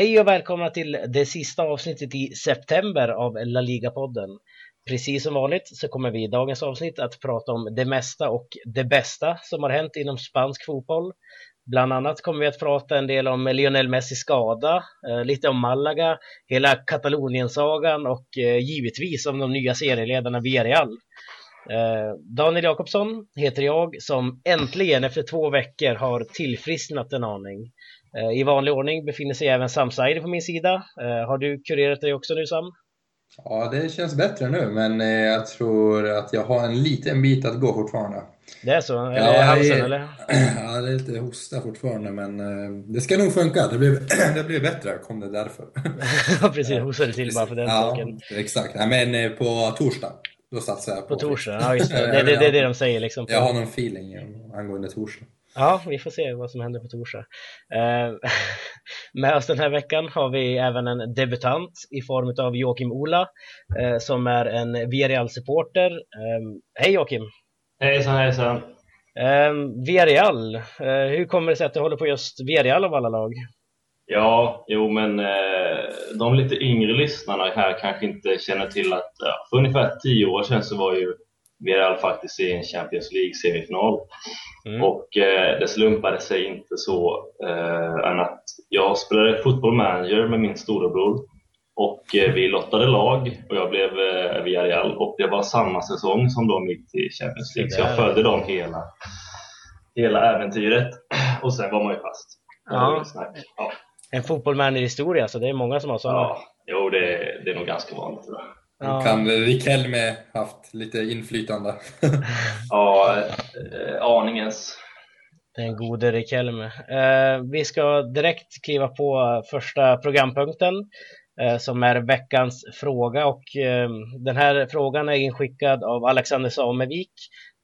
Hej och välkomna till det sista avsnittet i september av La Liga-podden. Precis som vanligt så kommer vi i dagens avsnitt att prata om det mesta och det bästa som har hänt inom spansk fotboll. Bland annat kommer vi att prata en del om Lionel Messis skada, eh, lite om Malaga, hela Katalonien-sagan och eh, givetvis om de nya serieledarna Villarreal. Eh, Daniel Jakobsson heter jag som äntligen efter två veckor har tillfrisknat en aning. I vanlig ordning befinner sig även Sam Saidi på min sida. Har du kurerat dig också nu Sam? Ja, det känns bättre nu, men jag tror att jag har en liten bit att gå fortfarande. Det är så? Eller ja, halsen jag, eller? Ja, det är lite hosta fortfarande men eh, det ska nog funka. Det blir, det blir bättre, kom det därför. Ja precis, hostade till bara för den ja, saken. Exakt, ja, men eh, på torsdag. Då satsar jag på På torsdag, ja just det. Det, det, det är det de säger liksom. På... Jag har någon feeling angående torsdag. Ja, vi får se vad som händer på torsdag. Eh, med oss den här veckan har vi även en debutant i form av Joakim Ola eh, som är en VRL-supporter. Eh, hej Joakim! Hejsan hejsan! Villarreal, hur kommer det sig att du håller på just Villarreal av alla lag? Ja, jo men de lite yngre lyssnarna här kanske inte känner till att för ungefär tio år sedan så var ju Villarreal faktiskt i en Champions League-semifinal. Mm. Och eh, det slumpade sig inte så eh, än att jag spelade fotbollmanager med min storebror och eh, vi lottade lag och jag blev eh, Villarreal och det var samma säsong som de gick till Champions League. Så jag följde dem hela, hela äventyret och sen var man ju fast. Ja. ja. En fotbollmanager-historia, så det är många som har sådana. Ja, jo det, det är nog ganska vanligt jag. Ja. Kan Rikelme haft lite inflytande? ja, eh, aningens. Den gode Rikelme. Eh, vi ska direkt kliva på första programpunkten eh, som är veckans fråga och eh, den här frågan är inskickad av Alexander Samevik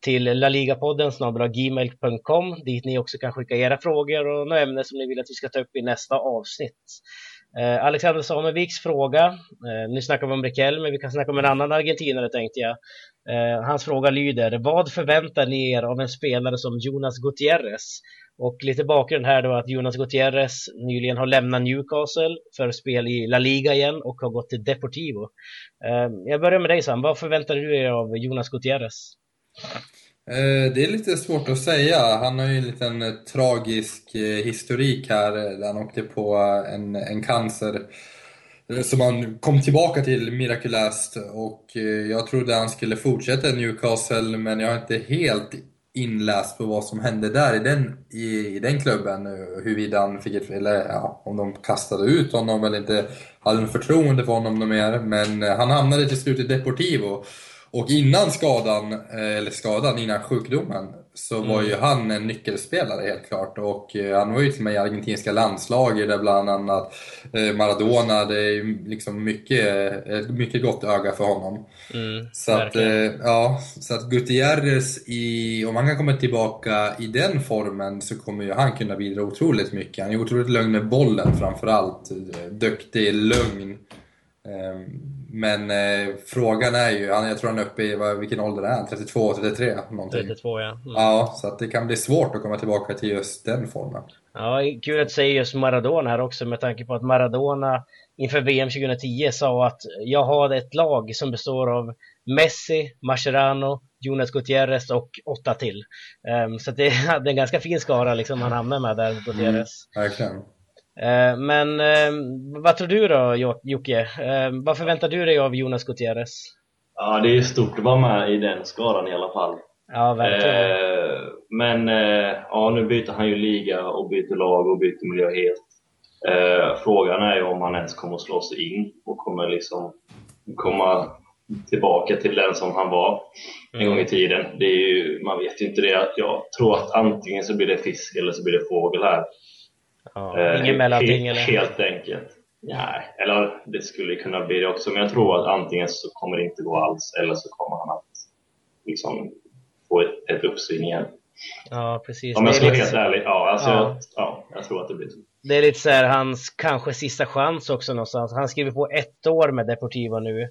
till laligapodden gmail.com dit ni också kan skicka era frågor och några ämnen som ni vill att vi ska ta upp i nästa avsnitt. Eh, Alexander Sameviks fråga, eh, nu snackar vi om Riquelme, men vi kan snacka om en annan argentinare tänkte jag. Eh, hans fråga lyder, vad förväntar ni er av en spelare som Jonas Gutierrez? Och lite bakgrund här då att Jonas Gutierrez nyligen har lämnat Newcastle för spel i La Liga igen och har gått till Deportivo. Eh, jag börjar med dig Sam, vad förväntar du dig av Jonas Gutierrez? Eh, det är lite svårt att säga. Han har ju en liten eh, tragisk eh, historik här där han åkte på en, en cancer som han kom tillbaka till mirakulöst och jag trodde han skulle fortsätta i Newcastle men jag är inte helt inläst på vad som hände där i den, i, i den klubben. Huruvida han fick ett, eller ja, om de kastade ut honom eller inte hade något förtroende för honom mer. Men han hamnade till slut i Deportivo och innan skadan, eh, eller skadan, innan sjukdomen, så var ju mm. han en nyckelspelare helt klart. Och eh, han var ju till och med i argentinska landslaget där bland annat eh, Maradona, det är liksom mycket, mycket gott öga för honom. Mm, så, att, ja, så att Gutierrez, i, om han kan komma tillbaka i den formen så kommer ju han kunna bidra otroligt mycket. Han är otroligt lugn med bollen framförallt. Duktig, lugn. Ehm, men eh, frågan är ju, jag tror han är uppe i, vad, vilken ålder är han? 32, 33? Någonting. 32 ja. Mm. Ja, så att det kan bli svårt att komma tillbaka till just den formen. Ja, kul att säga just Maradona här också med tanke på att Maradona inför VM 2010 sa att jag har ett lag som består av Messi, Mascherano, Jonas Gutierrez och åtta till. Um, så det, det är en ganska fin skara liksom han hamnar med där, Gutierrez. Mm, verkligen. Eh, men eh, vad tror du då Jocke? Eh, vad förväntar du dig av Jonas Gutierrez? Ja, det är stort att vara med i den skaran i alla fall. Ja, verkligen. Men ja, nu byter han ju liga och byter lag och byter miljö helt. Frågan är ju om han ens kommer att slå sig in och kommer liksom komma tillbaka till den som han var en mm. gång i tiden. Det är ju, man vet ju inte det. Jag tror att antingen så blir det fisk eller så blir det fågel här. Ja, eh, ingen mellanting eller? Helt enkelt. Nej, eller det skulle kunna bli det också, men jag tror att antingen så kommer det inte gå alls eller så kommer han att liksom få ett, ett uppsving igen. Ja, precis. Om jag ska vara helt ärlig, ja, alltså, ja. Jag, ja, jag tror att det blir så. Det är lite så här, hans kanske sista chans också någonstans. Han skriver på ett år med Deportiva nu.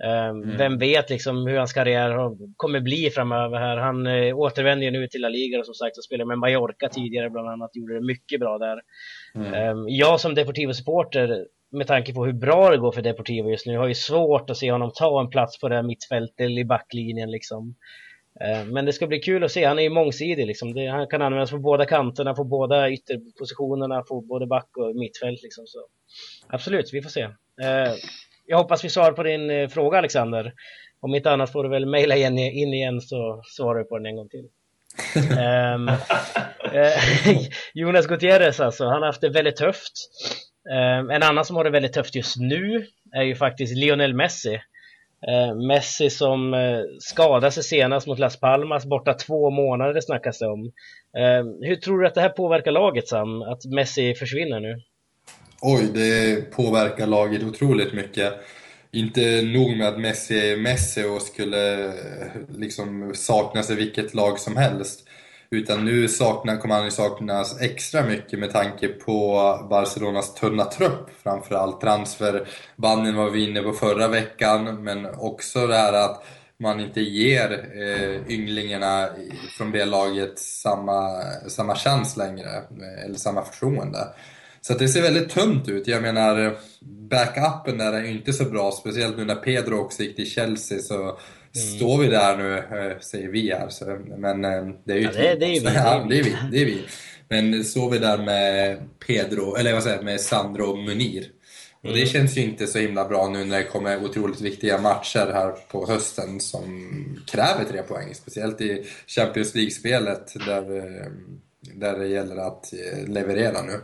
Mm. Vem vet liksom hur hans karriär kommer bli framöver här. Han eh, återvänder ju nu till La Liga och som sagt och spelade med Mallorca tidigare bland annat, gjorde det mycket bra där. Mm. Um, jag som Deportivo-supporter, med tanke på hur bra det går för Deportivo just nu, har ju svårt att se honom ta en plats på det här mittfältet eller i backlinjen liksom. Uh, men det ska bli kul att se, han är ju mångsidig liksom. Han kan användas på båda kanterna, på båda ytterpositionerna, på både back och mittfält liksom. Så. Absolut, vi får se. Jag hoppas vi svarar på din eh, fråga Alexander. Om inte annat får du väl mejla in, in igen så svarar du på den en gång till. um, Jonas Gutierrez alltså, han har haft det väldigt tufft. Um, en annan som har det väldigt tufft just nu är ju faktiskt Lionel Messi. Uh, Messi som uh, skadade sig senast mot Las Palmas, borta två månader snackas det om. Uh, hur tror du att det här påverkar laget Sam, att Messi försvinner nu? Oj, det påverkar laget otroligt mycket. Inte nog med att Messi är Messi och skulle eh, liksom saknas i vilket lag som helst. Utan nu saknar, kommer han ju saknas extra mycket med tanke på Barcelonas tunna trupp. Framförallt transferbanden var vi inne på förra veckan, men också det här att man inte ger eh, ynglingarna från det laget samma, samma chans längre, eh, eller samma förtroende. Så det ser väldigt tunt ut. Jag menar, backupen där är ju inte så bra, speciellt nu när Pedro också gick till Chelsea så mm. står vi där nu, eh, säger vi här. Så, men eh, det är ju ja, det, det, är vi, ja, det är vi. Det är vi. Men står vi där med Pedro, eller vad säger jag, med Sandro Munir. Och det mm. känns ju inte så himla bra nu när det kommer otroligt viktiga matcher här på hösten som kräver tre poäng. Speciellt i Champions League-spelet där, eh, där det gäller att leverera nu.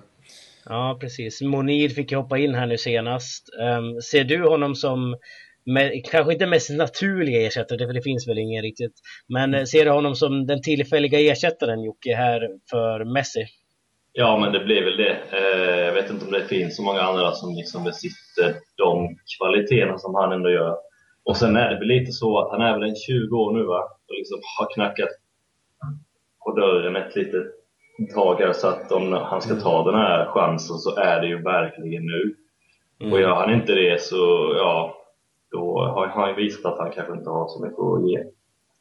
Ja, precis. Monir fick ju hoppa in här nu senast. Um, ser du honom som, med, kanske inte mest naturliga ersättare, för det finns väl ingen riktigt, men eh, ser du honom som den tillfälliga ersättaren Jocke här för Messi? Ja, men det blir väl det. Uh, jag vet inte om det finns så många andra som liksom besitter de kvaliteterna som han ändå gör. Och sen är det väl lite så att han är väl en 20 år nu va? Och liksom har knackat på dörren ett litet tag så att om han ska ta den här chansen så är det ju verkligen nu. Mm. Och gör han inte det så, ja, då har han ju visat att han kanske inte har så mycket att ge.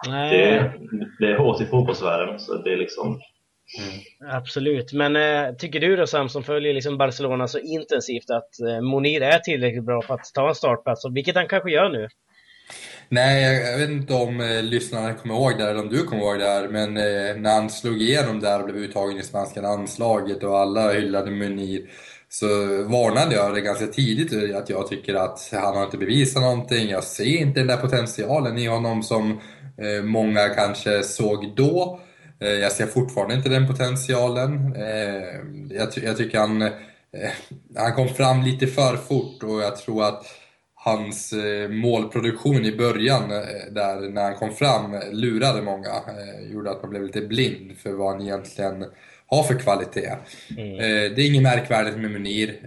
Nej. Det, det är hårt i fotbollsvärlden, så det är liksom Mm. Absolut, men äh, tycker du då Sam som följer liksom Barcelona så intensivt att äh, Monir är tillräckligt bra för att ta en startplats, vilket han kanske gör nu? Nej, jag vet inte om eh, lyssnarna kommer ihåg det eller om du kommer ihåg det här, men eh, när han slog igenom där och blev uttagen i svenska landslaget och alla hyllade Munir så varnade jag det ganska tidigt att jag tycker att han har inte bevisat någonting. Jag ser inte den där potentialen i honom som eh, många kanske såg då. Eh, jag ser fortfarande inte den potentialen. Eh, jag, ty jag, tycker han, eh, han kom fram lite för fort och jag tror att hans eh, målproduktion i början, eh, där när han kom fram, lurade många. Eh, gjorde att man blev lite blind för vad han egentligen har för kvalitet. Mm. Det är inget märkvärdigt med Munir.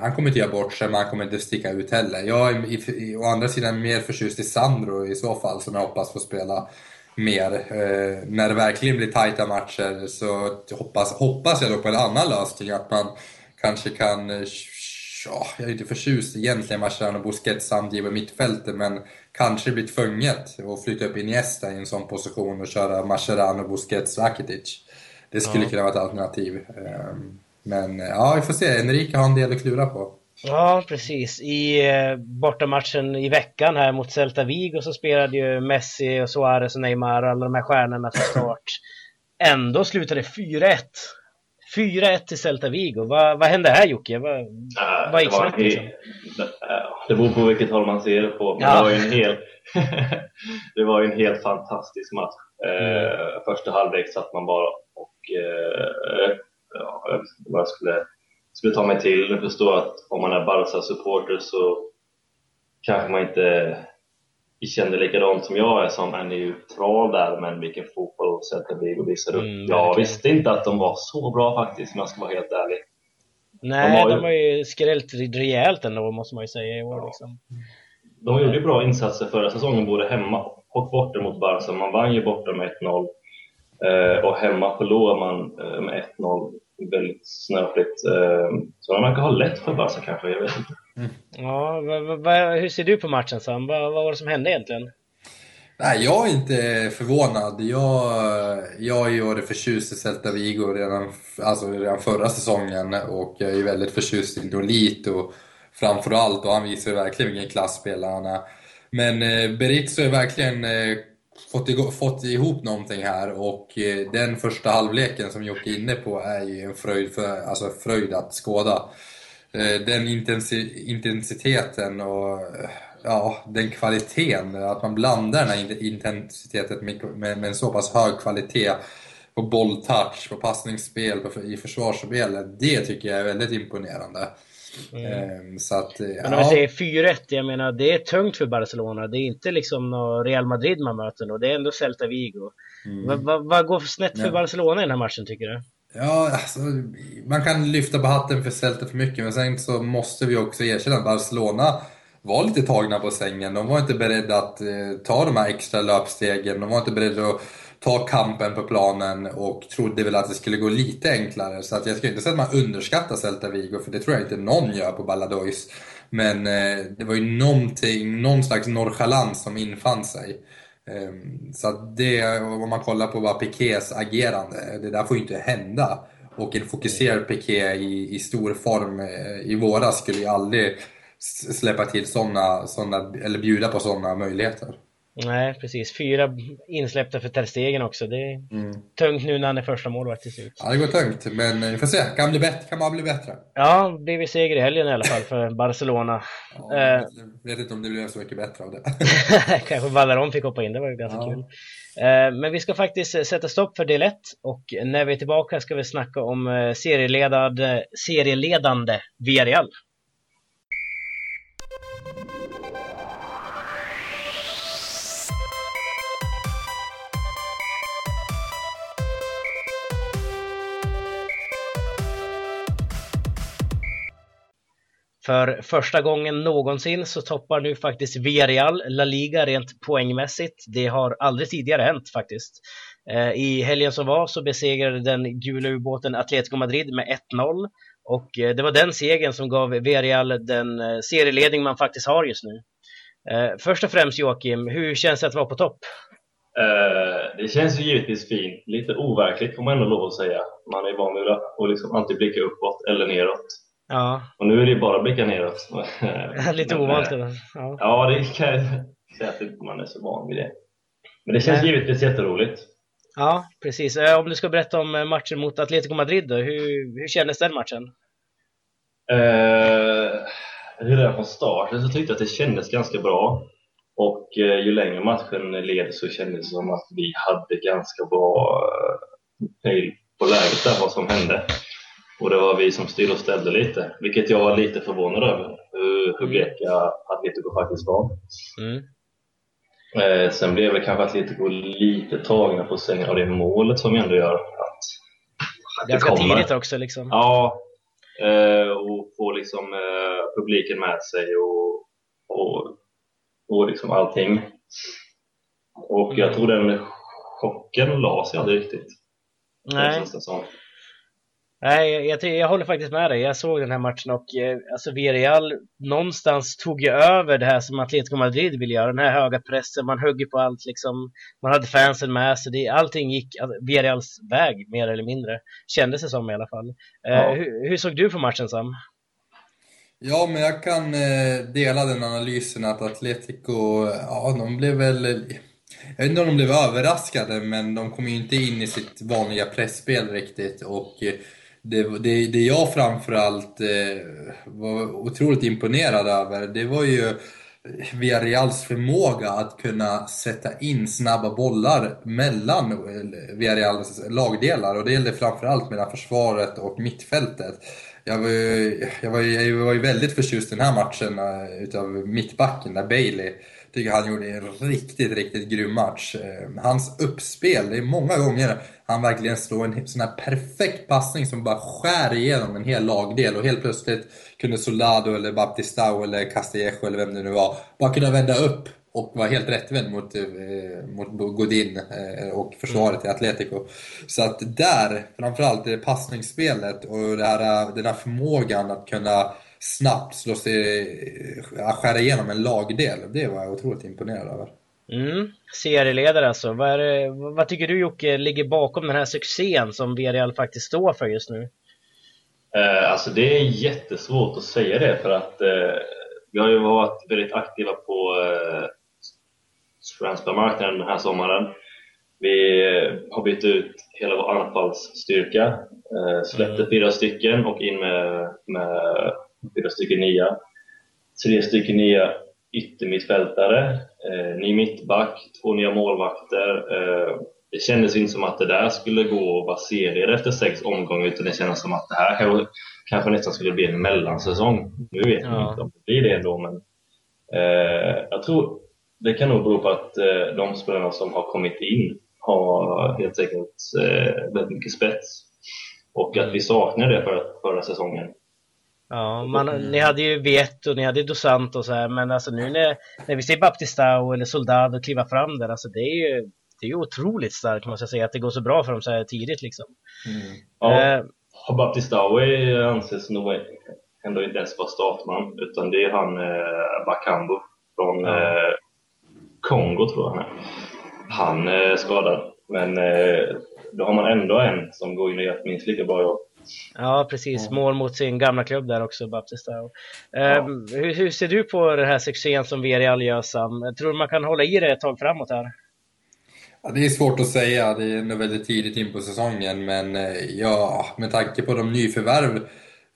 Han kommer inte göra bort sig, men han kommer inte sticka ut heller. Jag är å andra sidan mer förtjust i Sandro i så fall, som jag hoppas få spela mer. När det verkligen blir tajta matcher så hoppas, hoppas jag då på en annan lösning, att man kanske kan ja, jag är inte förtjust egentligen Mascherano Busquets samtidigt mittfältet men kanske blir tvunget att flytta upp Iniesta i en sån position och köra Mascherano, Busquets, Rakitic. Det skulle ja. kunna vara ett alternativ. Ehm, men ja, vi får se. Enrique har en del att klura på. Ja, precis. I eh, bortamatchen i veckan här mot Celta Vigo så spelade ju Messi och Suarez och Neymar alla de här stjärnorna för start. Ändå slutade 4-1 4-1 till Celta Vigo. Vad, vad hände här Jocke? Vad, äh, vad gick snett liksom? Det beror på vilket håll man ser det på. Men ja. det, var ju en hel, det var en helt fantastisk match. Mm. Eh, första halvlek satt man bara och eh, ja, jag vet inte vad jag skulle, skulle ta mig till. Jag förstår att om man är Barca-supporter så kanske man inte kände likadant som jag är som är neutral där, men vilken fotboll Celta Vigo visade upp. Mm, jag visste inte att de var så bra faktiskt, om jag ska vara helt ärlig. Nej, de, har ju, de har ju skrällt rejält ändå, måste man ju säga i år. Ja. Liksom. De gjorde ju bra insatser förra säsongen, både hemma och borta mot Barca. Man vann ju borta med 1-0 eh, och hemma förlorade man eh, med 1-0 väldigt snöpligt. Eh, så de verkar ha lätt för Barca kanske, jag vet inte. Mm. Ja, hur ser du på matchen Sam? Vad, vad var det som hände egentligen? Nej, jag är inte förvånad. Jag, jag har ju varit förtjust i Celta Vigo redan, alltså redan förra säsongen och jag är väldigt förtjust i Nolito framförallt och han visar ju verkligen vilken klassspelare han är. Men eh, Berizzo har verkligen eh, fått, fått ihop någonting här och eh, den första halvleken som Jocke är inne på är ju en fröjd, för, alltså fröjd att skåda. Eh, den intensi intensiteten och ja, den kvaliteten, att man blandar den här intensiteten med, med, en så pass hög kvalitet på bolltouch, på passningsspel, på, i försvarsspelet. Det tycker jag är väldigt imponerande. Mm. Ehm, så att, Men om ja. vi säger 4-1, jag menar det är tungt för Barcelona. Det är inte liksom Real Madrid man möter då, det är ändå Celta Vigo. Mm. Vad va, va går snett för ja. Barcelona i den här matchen tycker du? Ja, alltså, man kan lyfta på hatten för Celta för mycket, men sen så måste vi också erkänna att Barcelona var lite tagna på sängen. De var inte beredda att eh, ta de här extra löpstegen. De var inte beredda att ta kampen på planen och trodde väl att det skulle gå lite enklare. Så att jag ska inte säga att man underskattar Celta Vigo, för det tror jag inte någon gör på Balladois. Men eh, det var ju någonting, någon slags nonchalans som infann sig. Ehm, så det, om man kollar på bara Pikés agerande, det där får ju inte hända. Och en fokuserad Piké i, i stor form eh, i våras skulle ju aldrig släppa till sådana, såna, eller bjuda på sådana möjligheter. Nej, precis. Fyra insläppta för Ter Stegen också. Det är mm. tungt nu när han är första målvakt till slut. Ja, det går tungt, men vi får se. Kan, bli bättre, kan bara bli bättre. Ja, det blir seger i helgen i alla fall för Barcelona. Ja, jag uh, vet inte om det blir så mycket bättre av det. Kanske Vallaron fick hoppa in, det var ju ganska ja. kul. Uh, men vi ska faktiskt sätta stopp för del 1 och när vi är tillbaka ska vi snacka om serieledande, serieledande Villarreal. För första gången någonsin så toppar nu faktiskt Villarreal La Liga rent poängmässigt. Det har aldrig tidigare hänt faktiskt. Eh, I helgen som var så besegrade den gula ubåten Atletico Madrid med 1-0 och eh, det var den segern som gav Villarreal den eh, serieledning man faktiskt har just nu. Först och främst Joakim, hur känns det att vara på topp? Det känns ju givetvis fint. Lite overkligt får man ändå lov att säga. Man är van vid att liksom alltid blicka uppåt eller neråt. Ja. Och nu är det bara att blicka neråt. Lite ovant eller? Ja. ja, det kan jag säga att man är så van vid det. Men det känns Nej. givetvis jätteroligt. Ja, precis. Eh, om du ska berätta om eh, matchen mot Atletico Madrid då, hur, hur kändes den matchen? Eh, redan från starten så tyckte jag att det kändes ganska bra. Och eh, ju längre matchen led så kändes det som att vi hade ganska bra pejl på läget där, vad som hände. Och det var vi som styrde och ställde lite, vilket jag var lite förvånad över hur, hur mm. bleka Atletico faktiskt var. Mm. Eh, sen blev det kanske Atletico lite tagna på sängen av det målet som ändå gör. Att, Ganska tidigt också liksom. Ja, eh, och få liksom eh, publiken med sig och, och, och liksom allting. Och jag mm. tror den chocken la sig aldrig riktigt. Nej. Nej, jag, jag, jag, håller faktiskt med dig. Jag såg den här matchen och eh, alltså Villarreal någonstans tog ju över det här som Atletico Madrid vill göra. Den här höga pressen, man hugger på allt liksom. Man hade fansen med sig. Det, allting gick Villarreals väg mer eller mindre. Kändes det som i alla fall. Eh, ja. hur, hur, såg du på matchen Sam? Ja, men jag kan eh, dela den analysen att Atletico, ja de blev väl jag vet inte om de blev överraskade, men de kom ju inte in i sitt vanliga pressspel riktigt. Och det, det, det jag framförallt eh, var otroligt imponerad över, det var ju Villarreals förmåga att kunna sätta in snabba bollar mellan eh, Villarreals lagdelar och det gällde framförallt mellan försvaret och mittfältet. Jag var, ju, jag, var, jag var ju väldigt förtjust i den här matchen eh, utav mittbacken där Bailey tycker han gjorde en riktigt, riktigt grym match. Eh, hans uppspel, det är många gånger han verkligen slår en sån här perfekt passning som bara skär igenom en hel lagdel och helt plötsligt kunde Soldado eller Baptistao eller Castillejo eller vem det nu var bara kunna vända upp och var helt rättvänd mot, eh, mot Godin eh, och försvaret i Atletico. Så att där, framförallt det passningsspelet och det här, eh, den här förmågan att kunna snabbt slå sig, eh, skära igenom en lagdel, det var jag otroligt imponerad över. Mm. Serieledare alltså. Vad, det, vad tycker du Jocke ligger bakom den här succén som Villarreal faktiskt står för just nu? Eh, alltså det är jättesvårt att säga det för att eh, vi har ju varit väldigt aktiva på eh, transfermarknaden den här sommaren. Vi har bytt ut hela vår anfallsstyrka, eh, släppte mm. fyra stycken och in med, med fyra stycken nya. Tre stycken nya yttermittfältare, eh, ny mittback, två nya målvakter. Eh, det kändes inte som att det där skulle gå vara serier efter sex omgångar utan det kändes som att det här kanske, kanske nästan skulle bli en mellansäsong. Nu vet ja. inte om det blir det ändå men eh, jag tror det kan nog bero på att eh, de spelarna som har kommit in har helt enkelt eh, väldigt mycket spets och att vi saknar det för, förra säsongen. Ja, man, ni hade ju Viet och ni hade Dos Santos och så här, men alltså nu när, när vi ser Baptistao eller Soldado kliva fram där, alltså det är ju det är ju otroligt starkt måste jag säga att det går så bra för dem så här tidigt liksom. Mm. Ja, eh, Baptistao anses nog ändå inte ens vara startman utan det är han eh, Bakambu från ja. eh, Kongo tror jag han är. Han är skadad men eh, då har man ändå en som går in och gör minst lika bra jobb. Ja, precis. Mål mot sin gamla klubb där också, Baptista. Ja. Um, hur, hur, ser du på den här succén som Villarreal gör, Sam? Tror du man kan hålla i det ett tag framåt här? Ja, det är svårt att säga, det är nog väldigt tidigt in på säsongen, men eh, ja, med tanke på de nyförvärv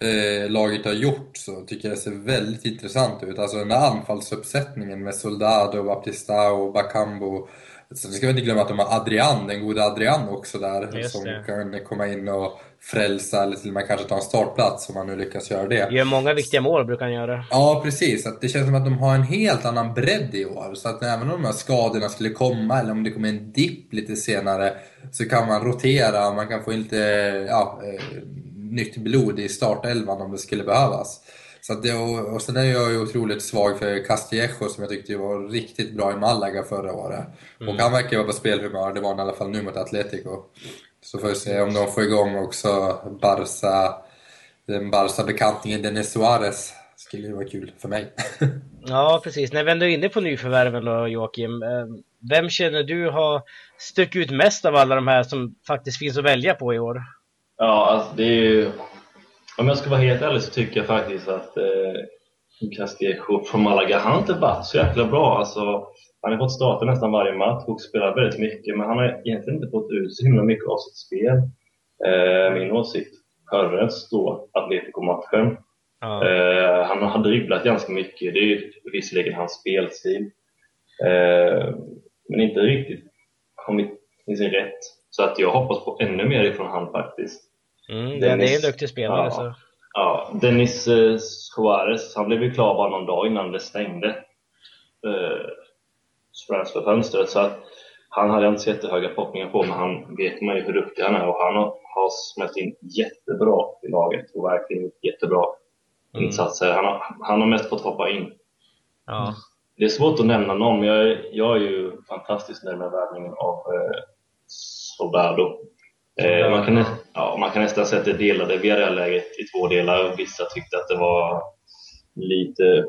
eh, laget har gjort så tycker jag det ser väldigt intressant ut. Alltså den här anfallsuppsättningen med Soldado, Baptista och Bakambo så vi ska inte glömma att de har Adrian, den gode Adrian också där Just som det. kan komma in och frälsa eller till och med kanske ta en startplats om man nu lyckas göra det. Gör många viktiga mål brukar han göra. Ja, precis. Att det känns som att de har en helt annan bredd i år. Så att även om de här skadorna skulle komma eller om det kommer en dipp lite senare så kan man rotera, man kan få in lite ja, eh, nytt blod i startelvan om det skulle behövas. Så det, och, och sen är jag ju otroligt svag för Castillejo som jag tyckte var riktigt bra i Malaga förra året. Mm. Och han verkar vara på spelhumör, det var han i alla fall nu mot Atletico. Så får vi se om de får igång också Barca, den Barca-bekantingen Denis Suarez. Skulle ju vara kul för mig. ja, precis. När vi ändå är inne på nyförvärven då, Joakim. Eh, vem känner du har stuckit ut mest av alla de här som faktiskt finns att välja på i år? Ja, alltså det är ju om jag ska vara helt ärlig så tycker jag faktiskt att eh, Castillejo från Malaga, han har inte varit så jäkla bra. Alltså, han har fått starta nästan varje match och spelat väldigt mycket, men han har egentligen inte fått ut så himla mycket av sitt spel. Eh, min åsikt. Förrän då Atletico-matchen. Ja. Eh, han har dribblat ganska mycket, det är visserligen hans spelstil. Eh, men inte riktigt kommit till sin rätt. Så att jag hoppas på ännu mer ifrån han faktiskt. Mm, Dennis, det är en duktig spelare. Ja, så. ja Dennis eh, Suarez, han blev ju klar bara någon dag innan det stängde eh, transferfönstret. Så att han hade jag inte så jättehöga förhoppningar på, men han vet man ju hur duktig han är och han har, har smält in jättebra i laget och verkligen gjort jättebra mm. insatser. Han har, han har mest fått hoppa in. Ja. Det är svårt att nämna någon, men jag är, jag är ju fantastiskt nöjd med värvningen av eh, Soldado. Eh, man, kan, ja, man kan nästan säga att det delade VRL-läget i två delar. Vissa tyckte att det var lite,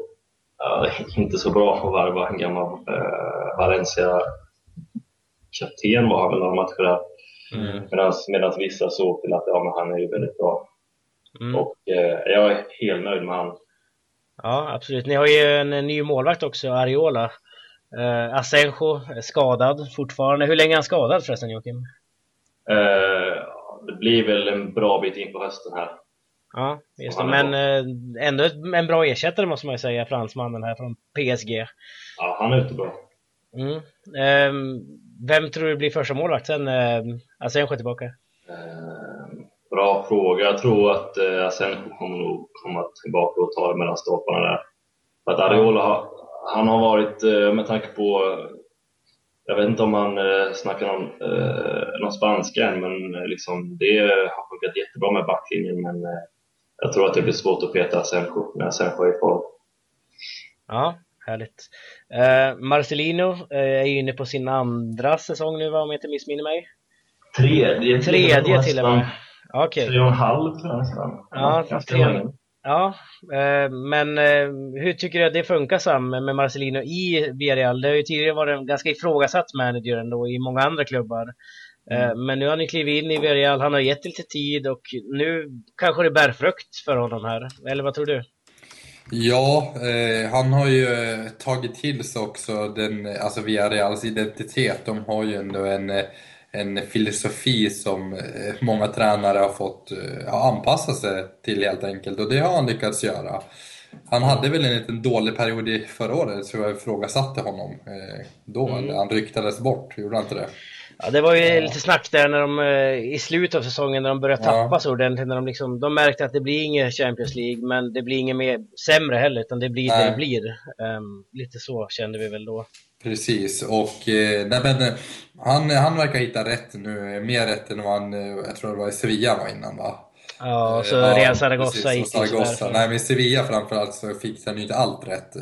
ja, inte så bra att värva en gammal eh, Valencia-kapten var han väl några matcher där. Mm. Medan vissa såg till att ja, men han är ju väldigt bra. Mm. Och eh, jag är helt nöjd med han. Ja, absolut. Ni har ju en ny målvakt också, Ariola. Eh, Asenjo är skadad fortfarande. Hur länge är han skadad förresten, Joakim? Eh, det blir väl en bra bit in på hösten här. Ja, just det. Men eh, ändå en bra ersättare måste man ju säga, fransmannen här från PSG. Ja, han är ute bra. Mm. Eh, vem tror du blir första målvakt sen eh, Asenjo är tillbaka? Eh, bra fråga. Jag tror att eh, Asenjo kommer nog komma tillbaka och ta det mellan stolparna där. För att Ariola han har varit, eh, med tanke på jag vet inte om han eh, snackar någon, eh, någon spanska än, men eh, liksom, det har funkat jättebra med backlinjen. Men eh, jag tror att det blir svårt att peta Asenjo när Asenjo är i form. Ja, Härligt. Eh, Marcelino eh, är ju inne på sin andra säsong nu, va, om jag inte missminner mig. Tredje, Tredje till och med. Okej. Tre och en halv tror jag nästan. Ja, tre-. Ja, eh, men eh, hur tycker du att det funkar Sam med Marcelino i Villarreal? Det har ju tidigare varit en ganska ifrågasatt manager ändå i många andra klubbar. Eh, Men nu har han klivit in i Villarreal, han har gett lite tid och nu kanske det bär frukt för honom här. Eller vad tror du? Ja, eh, han har ju tagit till sig också den, alltså Villareals identitet. De har ju ändå en, en filosofi som eh, många tränare har fått eh, ja, anpassa sig till helt enkelt och det har han lyckats göra. Han hade väl en liten dålig period i förra året, så jag ifrågasatte honom eh, då, Mm. han ryktades bort, gjorde han inte det? Ja, det var ju lite snack där när de i slutet av säsongen när de började Ja. tappa så ordentligt. När de, liksom, de märkte att det blir inget Champions League, men det blir inget mer sämre heller, utan det blir det Nej. det blir. Ehm, lite så kände vi väl då. Precis, och eh, nej, men, eh, han, han verkar hitta rätt nu, mer rätt än vad han, eh, jag tror det var i Sevilla var innan va? Ja, och så Eh, Real Zaragoza precis, gick Zaragoza. Nej men Sevilla framförallt så fick han ju inte allt rätt,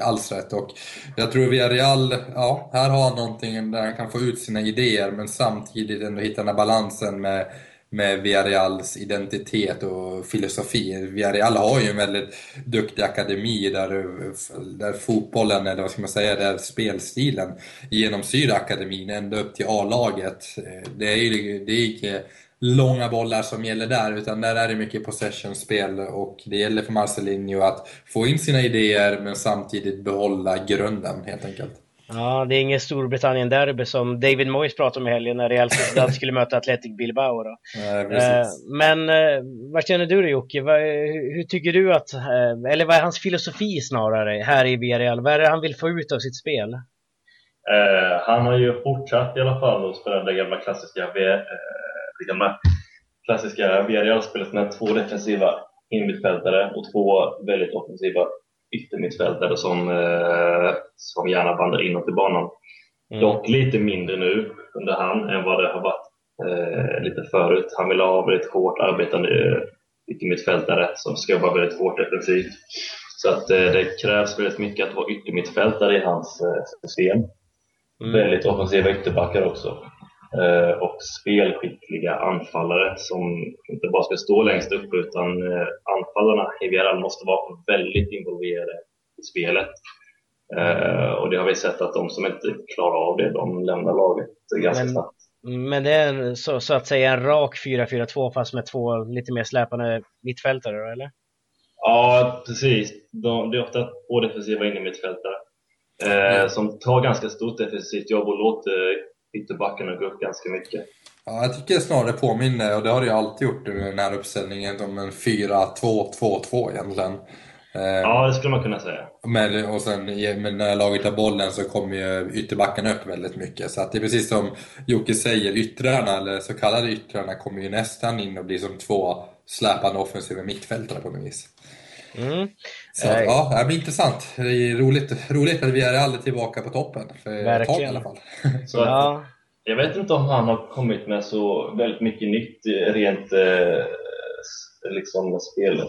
alls rätt och jag tror Villarreal, ja, här har han någonting där han kan få ut sina idéer men samtidigt ändå hitta den här balansen med med Villarreals identitet och filosofi. Villarreal har ju en väldigt duktig akademi där, där fotbollen, eller vad ska man säga, där spelstilen genomsyrar akademin ända upp till A-laget. Det är ju det är inte långa bollar som gäller där, utan där är det mycket possession-spel och det gäller för Marcelinho att få in sina idéer men samtidigt behålla grunden helt enkelt. Ja, det är inget Storbritannien-derby som David Moyes pratade om i helgen när Real Sociedad skulle möta Athletic Bilbao. Då. Eh, Eh, men eh, vad känner du då Jocke? Vad, hur, hur tycker du att, eh, eller vad är hans filosofi snarare här i Villarreal? Vad är det han vill få ut av sitt spel? Eh, han har ju fortsatt i alla fall att spela det gamla klassiska, eh, det gamla klassiska Villarreal-spelet med två defensiva innermittfältare och två väldigt offensiva yttermittfältare som, eh, som gärna vandrar inåt i banan. Mm. Dock lite mindre nu under han än vad det har varit eh, lite förut. Han vill ha väldigt hårt arbetande eh, yttermittfältare som ska vara väldigt hårt defensivt. Så att eh, det krävs väldigt mycket att vara yttermittfältare i hans eh, system. Mm. Väldigt offensiva ytterbackar också. Eh, och spelskickliga anfallare som inte bara ska stå längst upp utan eh, anfallarna i Villarreal måste vara väldigt involverade i spelet. Eh, och det har vi sett att de som inte klarar av det, de lämnar laget ganska Men- snabbt. Men det är en, så, så att säga en rak 4-4-2 fast med två lite mer släpande mittfältare då, eller? Ja, precis. De, det är ofta två defensiva innermittfältare eh, som tar ganska stort defensivt jobb och låter ytterbackarna gå upp ganska mycket. Ja, jag tycker snarare påminner, och det har det ju alltid gjort i den här uppställningen, om en 4-2-2-2 egentligen. Eh, Ja, det skulle man kunna säga. Men, och sen, men när laget har bollen så kommer ju ytterbackarna upp väldigt mycket. Så att det är precis som Jocke säger, yttrarna, eller så kallade yttrarna, kommer ju nästan in och blir som två släpande offensiva mittfältare på något vis. Mm. Så Eh, ja, det blir intressant. Det är roligt, roligt att vi är aldrig tillbaka på toppen. För ett tag i Verkligen. alla fall. Så Ja, Jag vet inte om han har kommit med så väldigt mycket nytt eh, rent eh, liksom spel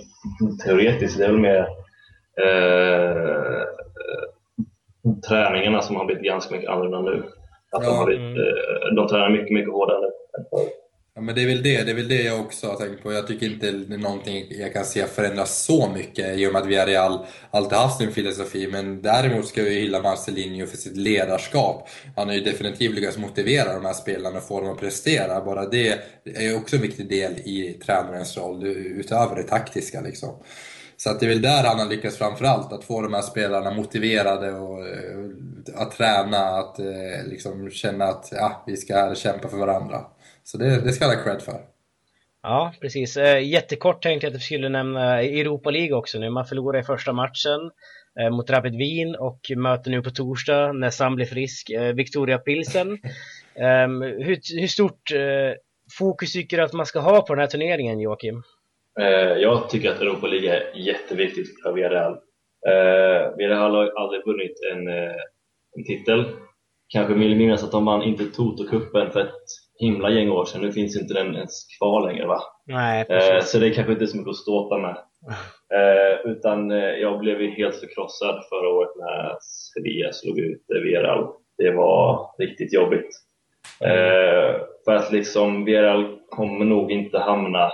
teoretiskt. Det är väl mer eh, träningarna som har blivit ganska mycket annorlunda nu. Att de, Ja. har blivit, Mm. eh, de tränar mycket, mycket hårdare nu än. Ja, men det är väl det, det är väl det jag också har tänkt på. Jag tycker inte det är någonting jag kan se förändras så mycket i och med att Villarreal alltid haft sin filosofi. Men däremot ska vi hylla Marcelinho för sitt ledarskap. Han har ju definitivt lyckats motivera de här spelarna och få dem att prestera. Bara det är ju också en viktig del i tränarens roll, utöver det taktiska liksom. Så att det är väl där han har lyckats framförallt, att få de här spelarna motiverade och eh, att träna, att eh, liksom känna att ja, vi ska här kämpa för varandra. Så det, det ska ha cred för. ja precis. Eh, jättekort tänkte jag att vi skulle nämna Europa League också nu. Man förlorade i första matchen eh, mot Rapid Wien och möter nu på torsdag när Sam blir frisk eh, Victoria Pilsen. Ehm, hur, hur stort fokus tycker du att man ska ha på den här turneringen Joakim? Jag tycker att Europa League är jätteviktigt för Villarreal. Villarreal har aldrig vunnit en, en titel. Kanske vill minnas att de vann inte Toto-cupen för ett himla gäng år sedan. Nu finns inte den ens kvar längre va? Nej, eh, så det är kanske inte så mycket att ståta med. Eh, utan eh, jag blev ju helt förkrossad förra året när Sevilla slog ut Villarreal. Det var riktigt jobbigt. Eh, för att liksom Villarreal kommer nog inte hamna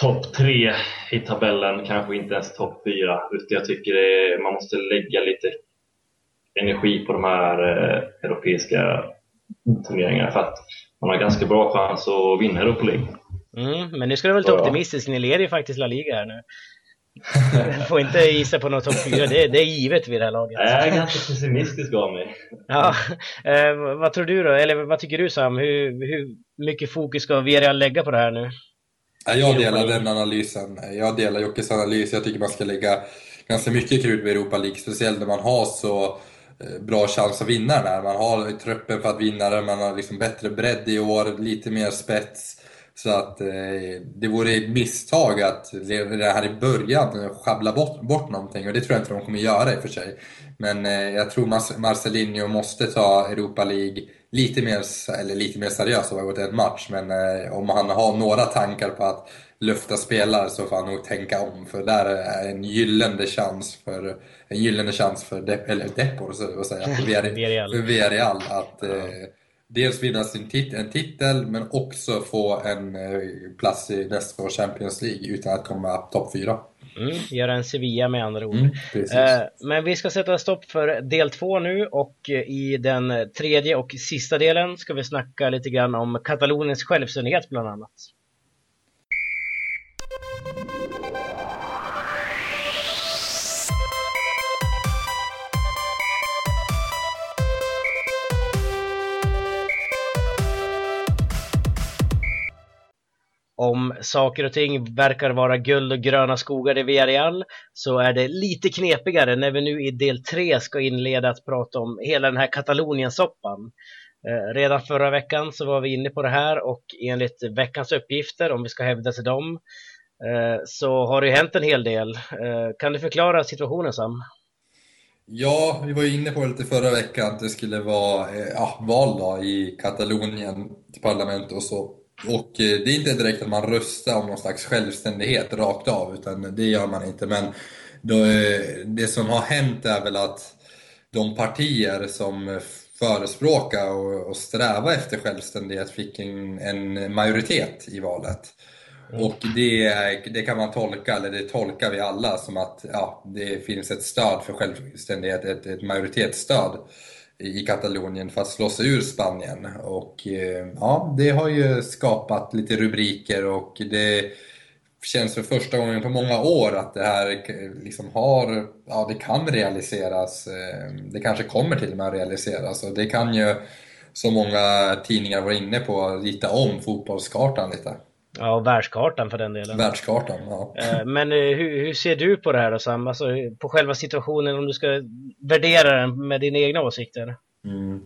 topp tre i tabellen, kanske inte ens topp fyra. Utan jag tycker är, man måste lägga lite energi på de här eh, europeiska turneringarna för att man har ganska bra chans att vinna Europa League. Mm, men nu ska du väl ta optimistisk, ni leder ju faktiskt La Liga här nu. Får inte gissa på något topp 4, det, det, är givet vid det här laget. Jag är ganska pessimistisk av mig. Ja, eh, vad tror du då? Eller vad tycker du Sam? Hur, hur mycket fokus ska Villarreal lägga på det här nu? Jag delar den analysen. Jag delar Jockes analys. Jag tycker man ska lägga ganska mycket krut vid Europa League, speciellt när man har så Eh, bra chans att vinna den här. Man har truppen för att vinna den, man har liksom bättre bredd i år, lite mer spets. Så att eh, det vore ett misstag att det här i början sjabbla bort, bort någonting och det tror jag inte de kommer göra i och för sig. Men eh, jag tror Marcelinho måste ta Europa League lite mer, eller lite mer seriöst har gått en match, men eh, om han har några tankar på att lufta spelare så får han nog tänka om, för där är en gyllene chans för, en gyllene chans för De, eller Depor, så att säga, för Villarreal, för Villarreal att eh, dels vinna sin tit en titel, men också få en eh, plats i nästa års Champions League utan att komma topp fyra. Mm, göra en Sevilla med andra ord. Mm, eh, men vi ska sätta stopp för del två nu och eh, i den tredje och sista delen ska vi snacka lite grann om Kataloniens självständighet bland annat. Om saker och ting verkar vara guld och gröna skogar i Villarreal så är det lite knepigare när vi nu i del 3 ska inleda att prata om hela den här Kataloniensoppan. Eh, redan förra veckan så var vi inne på det här och enligt veckans uppgifter, om vi ska hävda till dem, eh, så har det hänt en hel del. Eh, kan du förklara situationen Sam? Ja, vi var ju inne på det lite förra veckan att det skulle vara eh, ja, val då, i Katalonien till parlament och så. Och eh, det är inte direkt att man röstar om någon slags självständighet rakt av, utan det gör man inte. Men då, eh, det som har hänt är väl att de partier som förespråkar och, och strävar efter självständighet fick en, en majoritet i valet. Mm. Och det, det kan man tolka, eller det tolkar vi alla, som att ja, det finns ett stöd för självständighet, ett, ett majoritetsstöd i Katalonien för att slå sig ur Spanien. Och eh, ja, det har ju skapat lite rubriker och det känns för första gången på många år att det här eh, liksom har, ja det kan realiseras. Eh, det kanske kommer till och med att realiseras och det kan ju, som många tidningar var inne på, rita om fotbollskartan lite. Ja, och världskartan för den delen. Världskartan, ja. Eh, men hur, hur ser du på det här då Sam? Alltså, på själva situationen, om du ska värdera den med dina egna åsikter? Mm.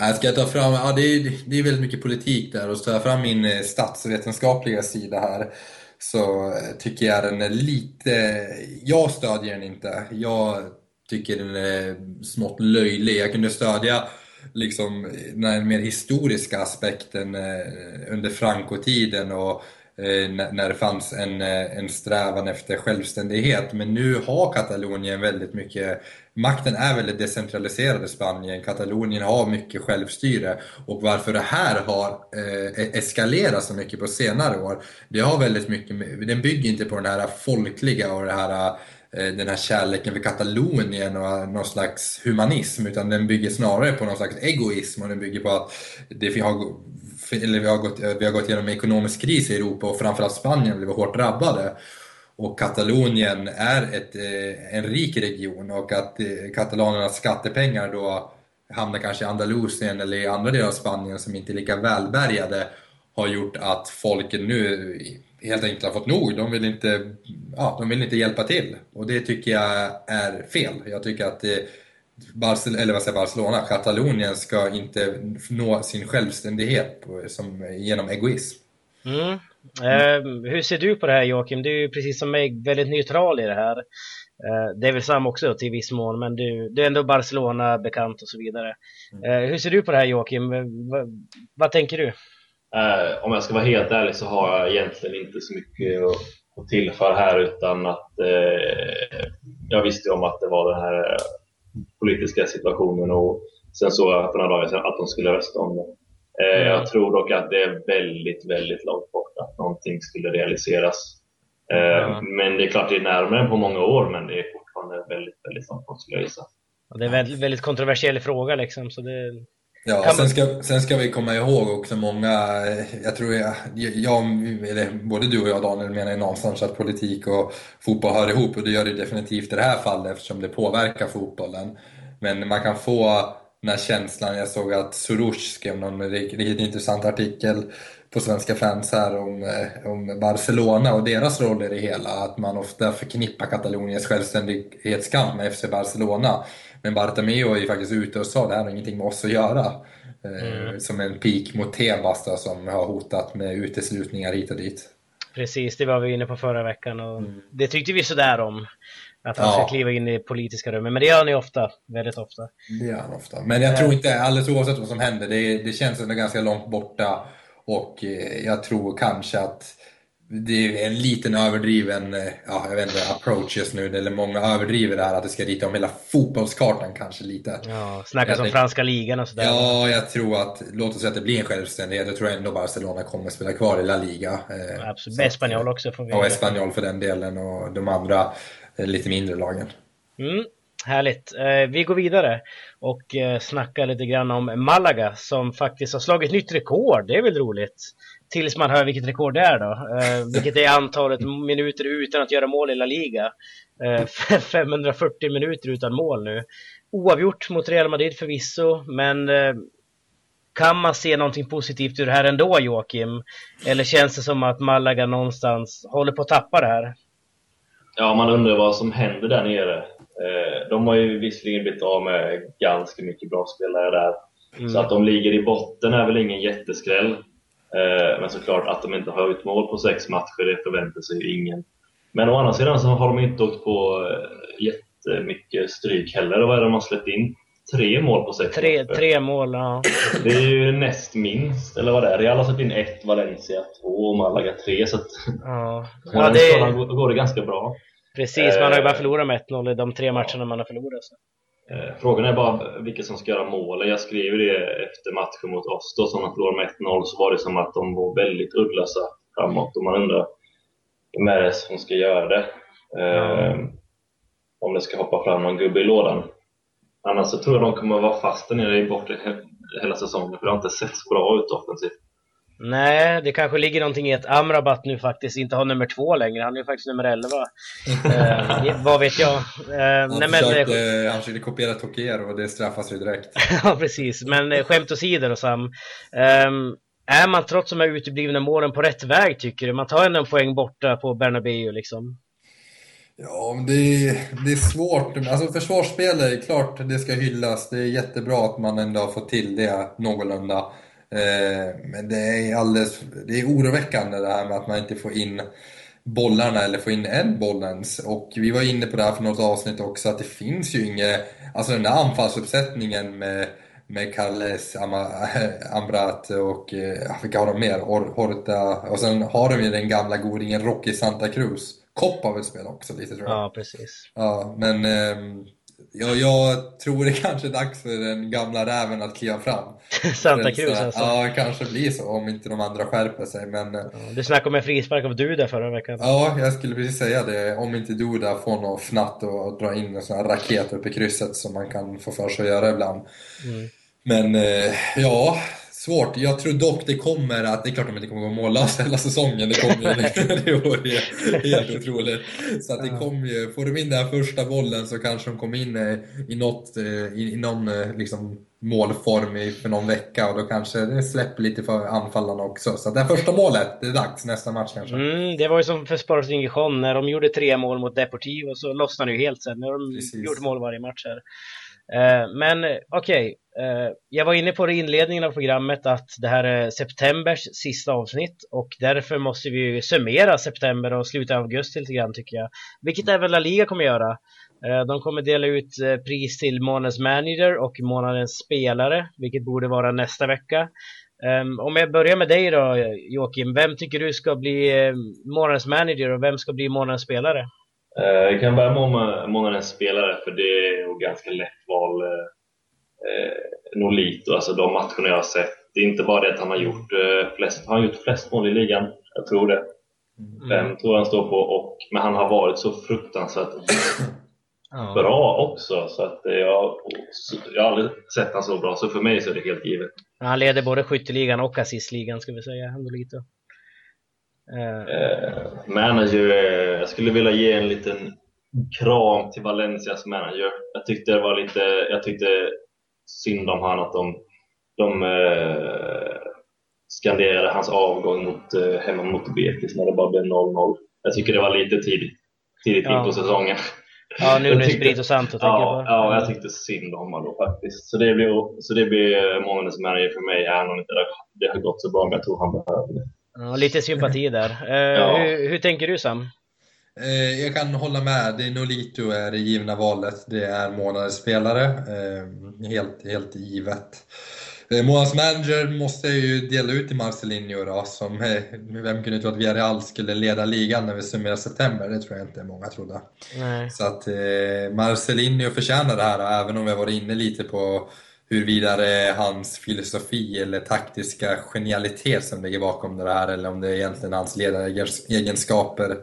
Jag ska ta fram, ja det är, det är väldigt mycket politik där och så tar jag fram min eh, statsvetenskapliga sida här så tycker jag den är lite, jag stödjer den inte. Jag tycker den är smått löjlig. Jag kunde stödja liksom den mer historiska aspekten eh, under Franco-tiden och eh, när det fanns en, eh, en strävan efter självständighet. Men nu har Katalonien väldigt mycket, makten är väldigt decentraliserad i Spanien. Katalonien har mycket självstyre och varför det här har eh, e-, eskalerat så mycket på senare år, det har väldigt mycket, den bygger inte på den här folkliga och det här Eh, Eh, den här kärleken för Katalonien och någon slags humanism utan den bygger snarare på någon slags egoism och den bygger på att det vi har, eller vi har, gått, eh, vi har gått igenom ekonomisk kris i Europa och framförallt Spanien blev hårt drabbade. Och Katalonien är ett, eh, en rik region och att katalanernas skattepengar då hamnar kanske i Andalusien eller i andra delar av Spanien som inte är lika välbärgade har gjort att folket nu helt enkelt har fått nog. De vill inte, ja, de vill inte hjälpa till. Och det tycker jag är fel. Jag tycker att det, Barcelona, eller vad säger Barcelona, Katalonien ska inte nå sin självständighet som, genom egoism. Mm. Mm. hur ser du på det här Joakim? Du är ju precis som mig väldigt neutral i det här. Uh, det är väl Sam också till viss mån, men du, du är ändå Barcelona-bekant och så vidare. Uh, hur ser du på det här Joakim? vad tänker du? Uh, om jag ska vara helt ärlig så har jag egentligen inte så mycket att, att tillföra här utan att jag visste om att det var den här politiska situationen och sen såg jag för några dagar sedan att de skulle rösta om det. Eh, mm. Jag tror dock att det är väldigt, väldigt långt bort att någonting skulle realiseras. Mm. Men det är klart det är närmare än på många år, men det är fortfarande väldigt, väldigt långt bort skulle jag gissa. det är en väldigt, väldigt kontroversiell fråga liksom, så det... Ja, kan sen ska, sen ska vi komma ihåg också många, jag tror jag, jag, eller både du och jag Daniel menar ju någonstans att politik och fotboll hör ihop och det gör det definitivt i det här fallet eftersom det påverkar fotbollen. Men man kan få den här känslan, jag såg att Soroush skrev någon riktigt intressant artikel på Svenska fans här om, eh, om Barcelona och deras roll i det hela. Att man ofta förknippar Kataloniens självständighetskamp med FC Barcelona. Men Bartomeu är ju faktiskt ute och sa det här har ingenting med oss att göra. Eh, mm. Som en pik mot Tebas då, som har hotat med uteslutningar hit och dit. Precis, det var vi inne på förra veckan och mm. det tyckte vi sådär om. Att han ja. ska kliva in i politiska rummet. Men det gör han ju ofta, väldigt ofta. Det gör han ofta. Men jag tror inte, alldeles oavsett vad som händer, det, det känns ändå ganska långt borta. Och eh, jag tror kanske att det är en liten överdriven, eh, ja, jag vet inte, approach just nu. Eller många överdriver det här att det ska rita om hela fotbollskartan kanske lite. Ja, snackas om franska ligan och sådär. Ja, jag tror att, låt oss säga att det blir en självständighet. Jag tror ändå Barcelona kommer spela kvar i La Liga. Eh, Absolut, Espanyol också får vi Ja, Espanyol för den delen och de andra lite mindre lagen. Mm, härligt. Vi går vidare och snackar lite grann om Malaga som faktiskt har slagit nytt rekord. Det är väl roligt? Tills man hör vilket rekord det är då. Eh, vilket är antalet minuter utan att göra mål i La Liga. Eh, 540 minuter utan mål nu. Oavgjort mot Real Madrid förvisso, men eh, kan man se någonting positivt ur det här ändå Joakim? Eller känns det som att Malaga någonstans håller på att tappa det här? Ja, man undrar vad som händer där nere. Eh, de har ju visserligen blivit av med ganska mycket bra spelare där. Mm. Så att de ligger i botten är väl ingen jätteskräll. Eh, men såklart att de inte har ut mål på sex matcher, det förväntar sig ju ingen. Men å andra sidan så har de inte åkt på eh, jättemycket stryk heller. Vad är det de har släppt in? Tre mål på sex tre, matcher. Tre mål, ja. Det är ju näst minst, eller vad det är. Real har släppt in ett, Valencia två och Malaga tre. Så att ja. ja det... går det ganska bra. Precis, man har ju bara eh. förlorat med 1-0 i de tre matcherna man har förlorat. Så. Eh, frågan är bara vilka som ska göra målen. Jag skriver det efter matchen mot oss då, som de förlorade med 1-0, så var det som att de var väldigt uddlösa framåt och man undrar vem är det som ska göra det? Mm. om det ska hoppa fram någon gubbe i lådan. Annars så tror jag de kommer vara fast där nere i bortre hela säsongen, för det har inte sett så bra ut offensivt. Nej, det kanske ligger någonting i att Amrabat nu faktiskt inte har nummer två längre. Han är ju faktiskt nummer 11. eh, vad vet jag? Eh, han, nej, försökte, men, han försökte kopiera Tokero och det straffas ju direkt. ja, precis. Men eh, skämt åsido då Sam. Eh, är man trots de här uteblivna målen på rätt väg tycker du? Man tar ändå en poäng borta på Bernabéu liksom. Ja, det är, det är svårt. Alltså försvarsspel är klart det ska hyllas. Det är jättebra att man ändå har fått till det någorlunda. Eh, men det är alldeles det är oroväckande det här med att man inte får in bollarna eller får in en boll ens. Och vi var inne på det här för något avsnitt också att det finns ju inget, alltså den där anfallsuppsättningen med med Carles Ambrat och ja, vilka har de mer? Horta och sen har de ju den gamla godingen Rocky Santa Cruz. Kopp har väl spelat också lite tror jag. Ja, precis. Ja, men eh, Ja, jag tror det kanske är dags för den gamla räven att kliva fram. Santa Cruz alltså? Ja, kanske blir så om inte de andra skärper sig. Men... Ja, du snackade om en frispark av Duda förra veckan. Ja, jag skulle precis säga det. Om inte Duda får något fnatt och dra in en sån här raket upp i krysset som man kan få för sig att göra ibland. Mm. Men eh, ja, Svårt. Jag tror dock det kommer att, det är klart att de inte kommer gå mållösa hela säsongen, det kommer det vore helt otroligt. Så att det kommer ju, får de in den här första bollen så kanske de kommer in eh, i, något, eh, i, någon eh, liksom, målform i, för någon vecka och då kanske det släpper lite för anfallarna också. Så det här första målet, det är dags nästa match kanske. Mm, det var ju som för Sporting Gijon när de gjorde tre mål mot Deportivo så lossnade det ju helt sen. Nu har de Precis. gjort mål varje match här. Men okej, okay. Eh, jag var inne på det i inledningen av programmet att det här är septembers sista avsnitt och därför måste vi summera september och slutet av augusti lite grann tycker jag. Vilket även La Liga kommer göra. Eh, de kommer dela ut eh, pris till månadens manager och månadens spelare, vilket borde vara nästa vecka. Ehm, om jag börjar med dig då Joakim, vem tycker du ska bli månadens manager och vem ska bli månadens spelare? Jag kan börja med månadens spelare för det är ganska lätt val. Uh, Nolito, alltså de matcherna jag har sett. Det är inte bara det att han har gjort uh, flest, han har gjort flest mål i ligan, jag tror det. Mm. Fem tror jag han står på, och, men han har varit så fruktansvärt bra också. Så att jag, jag har aldrig sett honom så bra, så för mig så är det helt givet. Han leder både skytteligan och assistligan ska vi säga, ändå lite. Eh, manager, jag skulle vilja ge en liten kram till Valencias manager. Jag tyckte det var lite, jag tyckte synd om han att de, de eh, skanderade hans avgång mot, eh, hemma mot Betis när det bara blev 0-0. Jag tycker det var lite tidigt, tidigt ja. in på säsongen. Ja, nu när Espirito Santo tänker ja, jag på. Ja, jag tyckte synd om honom då faktiskt. Så det blir, så det blir månadens manager för mig, även om inte det har gått så bra, men jag tror han behöver det. Ja, lite sympati där. Uh, ja. hur, hur, tänker du Sam? Uh, jag kan hålla med. Det är Nolito är det givna valet. Det är månadens spelare. Uh, helt, helt givet. Eh, Månadens manager måste jag ju dela ut till Marcelinho då, som, eh, vem kunde tro att Villarreal skulle leda ligan när vi summerar september? Det tror jag inte många trodde. Nej. Så att eh, Marcelinho förtjänar det här, även om vi har varit inne lite på huruvida det är hans filosofi eller taktiska genialitet som ligger bakom det här, eller om det är egentligen hans ledaregenskaper,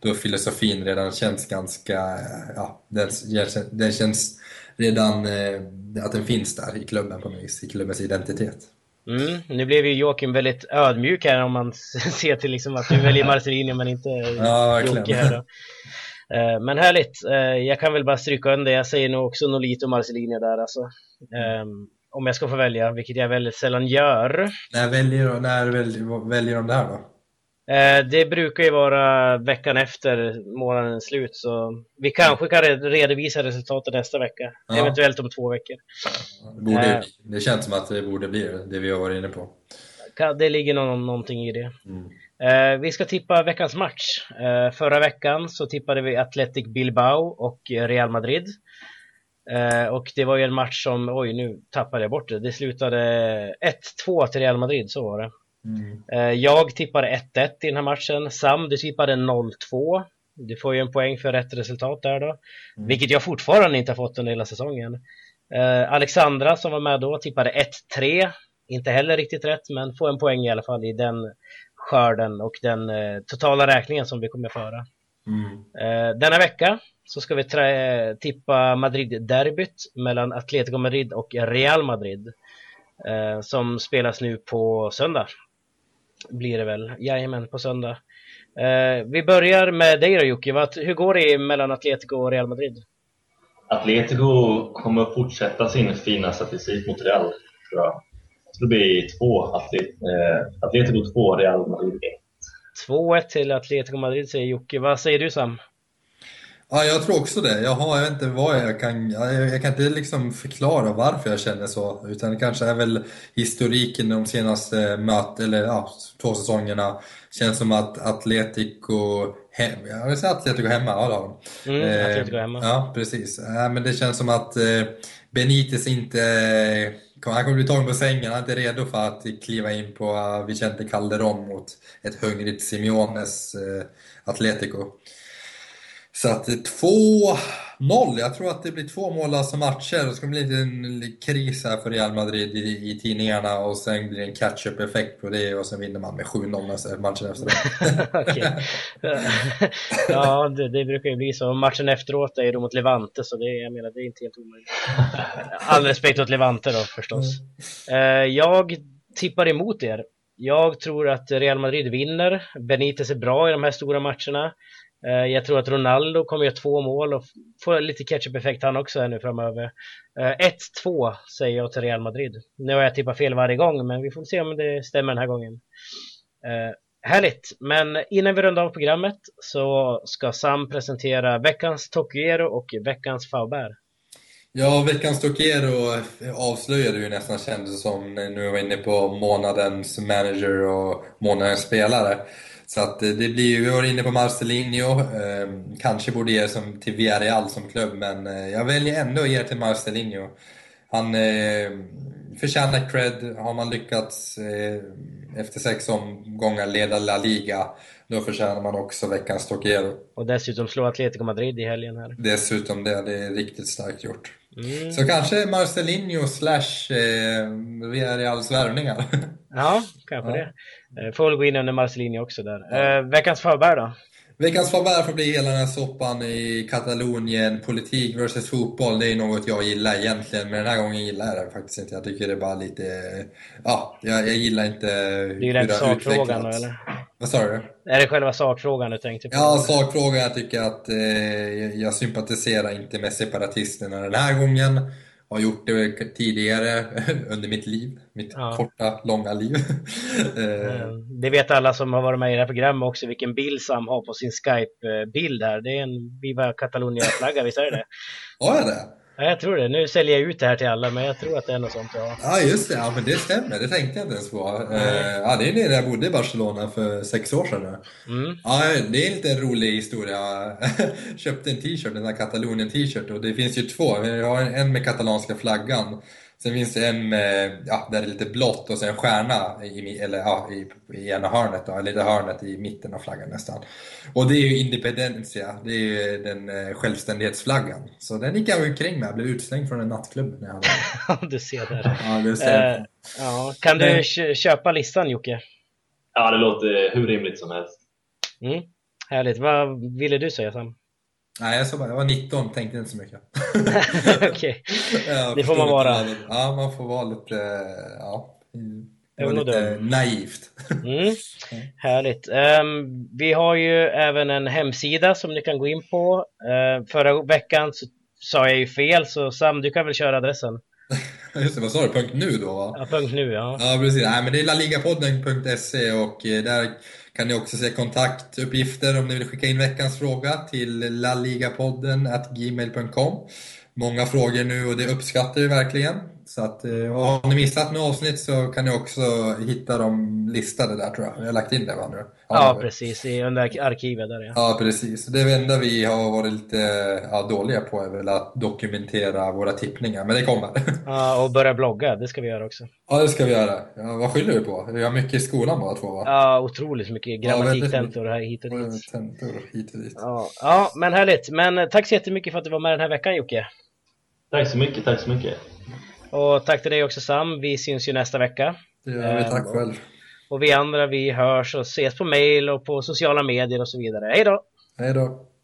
då filosofin redan känns ganska, ja, den, den känns redan eh, att den finns där i klubben på något vis, i klubbens identitet. Mm, nu blev ju Joakim väldigt ödmjuk här om man ser till liksom att du väljer Marcelino men inte ja, Jocke här då. Eh, men härligt, eh, jag kan väl bara stryka under, jag säger nog också Nolito Marcelino där alltså. Ehm, om jag ska få välja, vilket jag väldigt sällan gör. När väljer, när väljer, väljer de där då? Eh, det brukar ju vara veckan efter månadens slut så vi kanske kan redovisa resultatet nästa vecka. Ja. Eventuellt om två veckor. Det, borde, det känns som att det borde bli det, det vi har varit inne på. Det ligger någon, någonting i det. Mm. Eh, vi ska tippa veckans match. Förra veckan så tippade vi Athletic Bilbao och Real Madrid. Och det var ju en match som, oj nu tappade jag bort det, det slutade 1-2 till Real Madrid, så var det. Mm. Eh, jag tippade 1-1 i den här matchen. Sam, du tippade 0-2. Du får ju en poäng för rätt resultat där då. Mm. Vilket jag fortfarande inte har fått under hela säsongen. Uh, Alexandra som var med då tippade 1-3. Inte heller riktigt rätt, men får en poäng i alla fall i den skörden och den uh, totala räkningen som vi kommer föra. Mm. Uh, denna vecka så ska vi tippa Madrid-derbyt mellan Atletico Madrid och Real Madrid. som spelas nu på söndag blir det väl. Jajamän, på söndag. Eh, vi börjar med dig då Jocke. Hur går det mellan Atletico och Real Madrid? Atletico kommer att fortsätta sin fina statistik mot Real, tror jag. Det blir två. Atlet, eh, Atletico 2, Real Madrid 1. 2-1 till Atletico Madrid säger Jocke. Vad säger du Sam? Ja, jag tror också det. Jag, har, jag vet inte vad jag kan... Jag, jag kan inte liksom förklara varför jag känner så. Utan det kanske är väl historiken de senaste möt, eller ja, två säsongerna. Känns som att Atletico... Hem, jag vill säga Atletico hemma, ja det har de. Mm, eh, Atletico hemma. Ja, precis. Eh, men det känns som att eh, Benitez inte... Han kommer bli tagen på sängen, han är inte redo för att kliva in på eh, Vicente Calderon mot ett hungrigt Simeones eh, Atletico. Så att 2-0, jag tror att det blir två mållösa matcher. Det ska bli en kris här för Real Madrid i, i tidningarna och sen blir det en catch-up-effekt på det och sen vinner man med 7-0 matchen efter det. ja, det, det, brukar ju bli så. Matchen efteråt är ju då mot Levante, så det, jag menar, det är inte helt omöjligt. All respekt åt Levante då förstås. Eh, jag tippar emot er. Jag tror att Real Madrid vinner. Benitez är bra i de här stora matcherna. Eh, jag tror att Ronaldo kommer göra två mål och få lite catch-up-effekt han också här nu framöver. Eh, 1-2 säger jag till Real Madrid. Nu har jag tippat fel varje gång, men vi får se om det stämmer den här gången. Eh, härligt! Men innan vi rundar av programmet så ska Sam presentera veckans Tokyero och veckans Faubert. Ja, veckans Tokyero avslöjade ju nästan kändes som nu var inne på månadens manager och månadens spelare. Så att det blir, vi var inne på Marcelinho, eh, kanske borde ge som till Villarreal som klubb, men eh, jag väljer ändå att ge till Marcelinho. Han eh, förtjänar cred, har man lyckats eh, efter sex omgångar leda La Liga, då förtjänar man också veckans Tokero. Och dessutom slå Atletico Madrid i helgen här. Dessutom det, det är riktigt starkt gjort. Mm. Så kanske Marcelinho slash eh, Villarreals värvningar. Ja, kanske ja. det. Eh, får väl gå in under Marcelinho också där. Ja. Eh, veckans förbär då? Veckans förbär får bli hela den här soppan i Katalonien, politik versus fotboll. Det är något jag gillar egentligen, men den här gången gillar jag det faktiskt inte. Jag tycker det är bara lite... Ja, jag, jag gillar inte hur det är inte sakfrågan då, eller? Vad sa du? Är det själva sakfrågan du tänkte på? Ja, sakfrågan. Jag tycker att eh, jag sympatiserar inte med separatisterna den här gången. Har gjort det tidigare under mitt liv, mitt ja. korta, långa liv. Eh, det vet alla som har varit med i det här programmet också, vilken bild Sam har på sin Skype-bild här. Det är en Viva Catalunya-flagga, visst är det det? Ja, är det? Ja, jag tror det. Nu säljer jag ut det här till alla, men jag tror att det är något sånt. Ja, ja just det. Ja, men det stämmer. Det tänkte jag inte ens på. Mm. ja, det är när jag bodde i Barcelona för sex år sedan. Mm. Ja, det är en lite rolig historia. Jag köpte en t-shirt, en här Katalonien t-shirt, och det finns ju två. Vi har en med katalanska flaggan Sen finns det en med, ja, där det är lite blått och sen en stjärna i, eller, ja, i, i ena hörnet, då, eller det hörnet i mitten av flaggan nästan. Och det är ju Independencia, det är ju den eh, självständighetsflaggan. Så den gick jag omkring med, jag blev utslängd från en nattklubb när jag hade Du ser där. Ja, det ser eh, ja. Kan du Men... köpa listan Jocke? Ja, det låter hur rimligt som helst. Mm. Härligt. Vad ville du säga Sam? Nej, jag, bara, jag var 19, tänkte inte så mycket. Okej, det får man vara. Ja, man får vara lite, ja, det var lite naivt. Mm. Härligt. Um, vi har ju även en hemsida som ni kan gå in på. Uh, förra veckan så sa jag ju fel, så Sam, du kan väl köra adressen? Just det, vad sa du? Punkt .nu då? Va? Ja, punkt .nu, ja. Ja, precis. Nej, men det är laligapodden.se och eh, där kan ni också se kontaktuppgifter om ni vill skicka in veckans fråga till laligapodden gmail.com. Många frågor nu och det uppskattar vi verkligen. Så att, eh, har ni missat något avsnitt så kan ni också hitta dem listade där tror jag. Vi har lagt in det va? Nu. Ja, ja precis, under arkivet där ja. Ja precis. Det enda vi har varit lite ja, dåliga på är väl att dokumentera våra tippningar, men det kommer. Ja, och börja blogga, det ska vi göra också. Ja, det ska vi göra. Ja, vad skyller du på? Vi har mycket i skolan bara två va? Ja, otroligt mycket grammatiktentor här hit och dit. Tentor hit och dit. Ja, ja, men härligt. Men tack så jättemycket för att du var med den här veckan Jocke. Tack så mycket, tack så mycket. Och tack till dig också Sam. Vi syns ju nästa vecka. Det gör vi, tack själv. Och vi andra vi hörs och ses på mail och på sociala medier och så vidare. Hej då! Hej då!